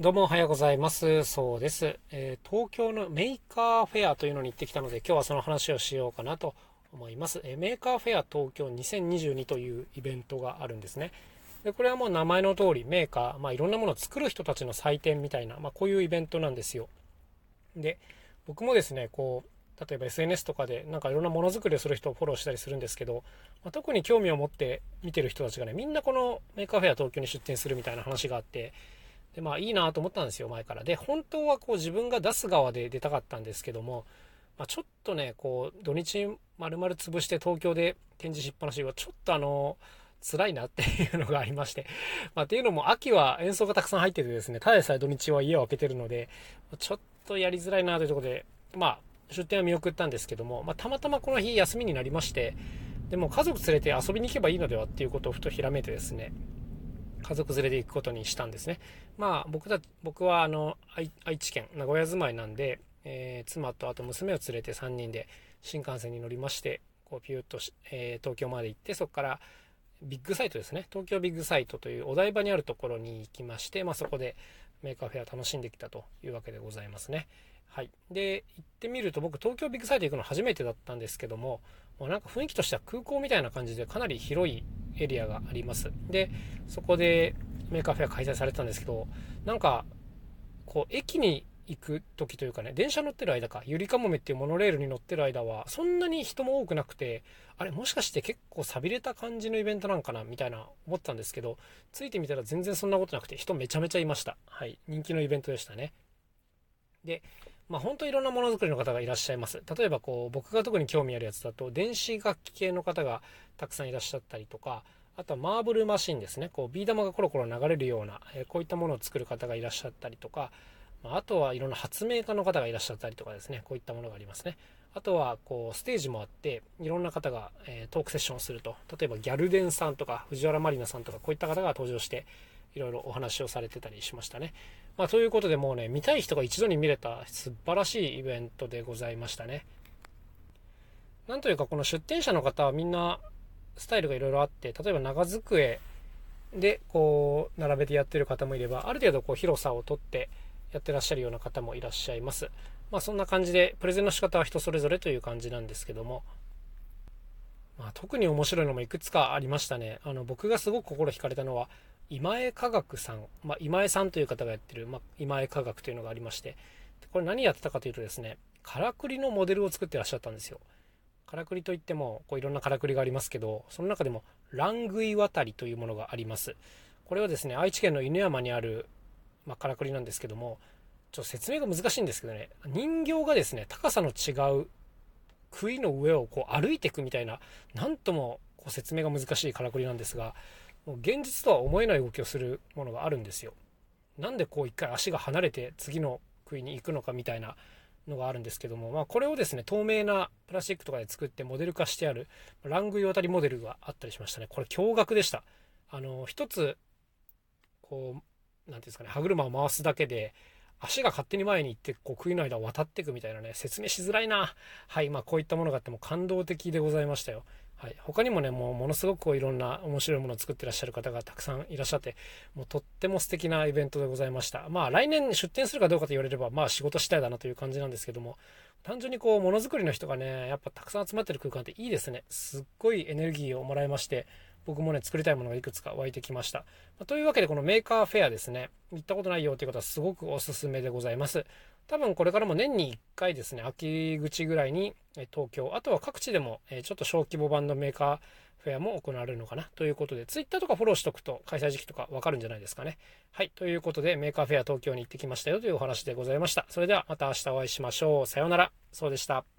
どうもおはようございます。そうです、えー、東京の Maker Faire というのに行ってきたので、今日はその話をしようかなと思います。えー、 Maker Faire 東京2022というイベントがあるんですね。でこれはもう名前の通り、メーカー、まあ、いろんなものを作る人たちの祭典みたいな、まあ、こういうイベントなんですよ。で、僕もですね、こう、例えば SNS とかでなんかいろんなものづくりをする人をフォローしたりするんですけど、まあ、特に興味を持って見てる人たちがね、みんなこの Maker Faire 東京に出店するみたいな話があって、で、まあいいなと思ったんですよ、前から。で、本当はこう自分が出す側で出たかったんですけども、まあ、ちょっとね、こう、土日丸々潰して東京で展示しっぱなしは、ちょっとあの、辛いなっていうのがありまして。まあ、っていうのも秋は演奏がたくさん入っててですね、ただでさえ土日は家を空けてるので、ちょっとやりづらいなというところで、まあ、出店は見送ったんですけども、まあ、たまたまこの日休みになりまして、でも家族連れて遊びに行けばいいのではっていうことをふとひらめいてですね、家族連れで行くことにしたんですね。まあ僕た僕はあの愛知県名古屋住まいなんで、えー、妻とあと娘を連れて3人で新幹線に乗りましてこうピューッと、えー、東京まで行ってそこからビッグサイトですね東京ビッグサイトというお台場にあるところに行きまして、まあ、そこで Maker Faire 楽しんできたというわけでございますね。はい、で行ってみると僕東京ビッグサイト行くの初めてだったんですけどももうなんか雰囲気としては空港みたいな感じでかなり広いエリアがあります。でそこで Maker Faire 開催されてたんですけどなんかこう駅に行く時というかね電車乗ってる間かゆりかもめっていうモノレールに乗ってる間はそんなに人も多くなくてあれもしかして結構寂れた感じのイベントなんかなみたいな思ったんですけどついてみたら全然そんなことなくて人めちゃめちゃいました。はい。人気のイベントでしたね。でまあ、本当いろんなものづくりの方がいらっしゃいます。例えばこう僕が特に興味あるやつだと電子楽器系の方がたくさんいらっしゃったりとかあとはマーブルマシンですねこうビー玉がコロコロ流れるような、えこういったものを作る方がいらっしゃったりとかあとはいろんな発明家の方がいらっしゃったりとかですねこういったものがありますね。あとはこうステージもあっていろんな方が、えトークセッションをすると例えばギャルデンさんとか藤原まりなさんとかこういった方が登場していろいろお話をされてたりしましたね。まあ、ということでもうね、見たい人が一度に見れた素晴らしいイベントでございましたね。なんというかこの出店者の方はみんなスタイルがいろいろあって、例えば長机でこう並べてやってる方もいれば、ある程度こう広さをとってやってらっしゃるような方もいらっしゃいます。まあそんな感じで、プレゼンの仕方は人それぞれという感じなんですけども、まあ、特に面白いのもいくつかありましたね。あの僕がすごく心惹かれたのは、今江科学さん、まあ、今江さんという方がやってる、まあ、今江科学というのがありまして、これ何やってたかというとですね、からくりのモデルを作ってらっしゃったんですよ。からくりといっても、こういろんなからくりがありますけど、その中でも、ラングイ渡りというものがあります。これはですね、愛知県の犬山にある、まあ、からくりなんですけども、ちょっと説明が難しいんですけどね、人形がですね、高さの違う杭の上をこう歩いていくみたいな、なんともこう説明が難しいからくりなんですが、もう現実とは思えない動きをするものがあるんですよ。なんでこう一回足が離れて次の杭に行くのかみたいなのがあるんですけども、まあ、これをですね透明なプラスチックとかで作ってモデル化してあるラングイ渡りモデルがあったりしましたね。これ驚愕でした。あの一つこう何ていうんですかね歯車を回すだけで足が勝手に前に行ってこう杭の間を渡っていくみたいなね説明しづらいな。はいまあこういったものがあっても感動的でございましたよ。はい、他にもねもうものすごくこういろんな面白いものを作ってらっしゃる方がたくさんいらっしゃってもうとっても素敵なイベントでございました。まあ来年出店するかどうかと言われればまあ仕事次第だなという感じなんですけども単純にこうものづくりの人がねやっぱたくさん集まってる空間っていいですね。すっごいエネルギーをもらいまして僕もね作りたいものがいくつか湧いてきました、まあ、というわけでこの Maker Faire ですね。行ったことないよという方はすごくおすすめでございます。多分これからも年に1回ですね秋口ぐらいに東京あとは各地でもちょっと小規模版のメーカーフェアも行われるのかなということで、Twitter とかフォローしとくと開催時期とかわかるんじゃないですかね。はい。ということで、 Maker Faire 東京に行ってきましたよというお話でございました。それではまた明日お会いしましょう。さようなら。そうでした。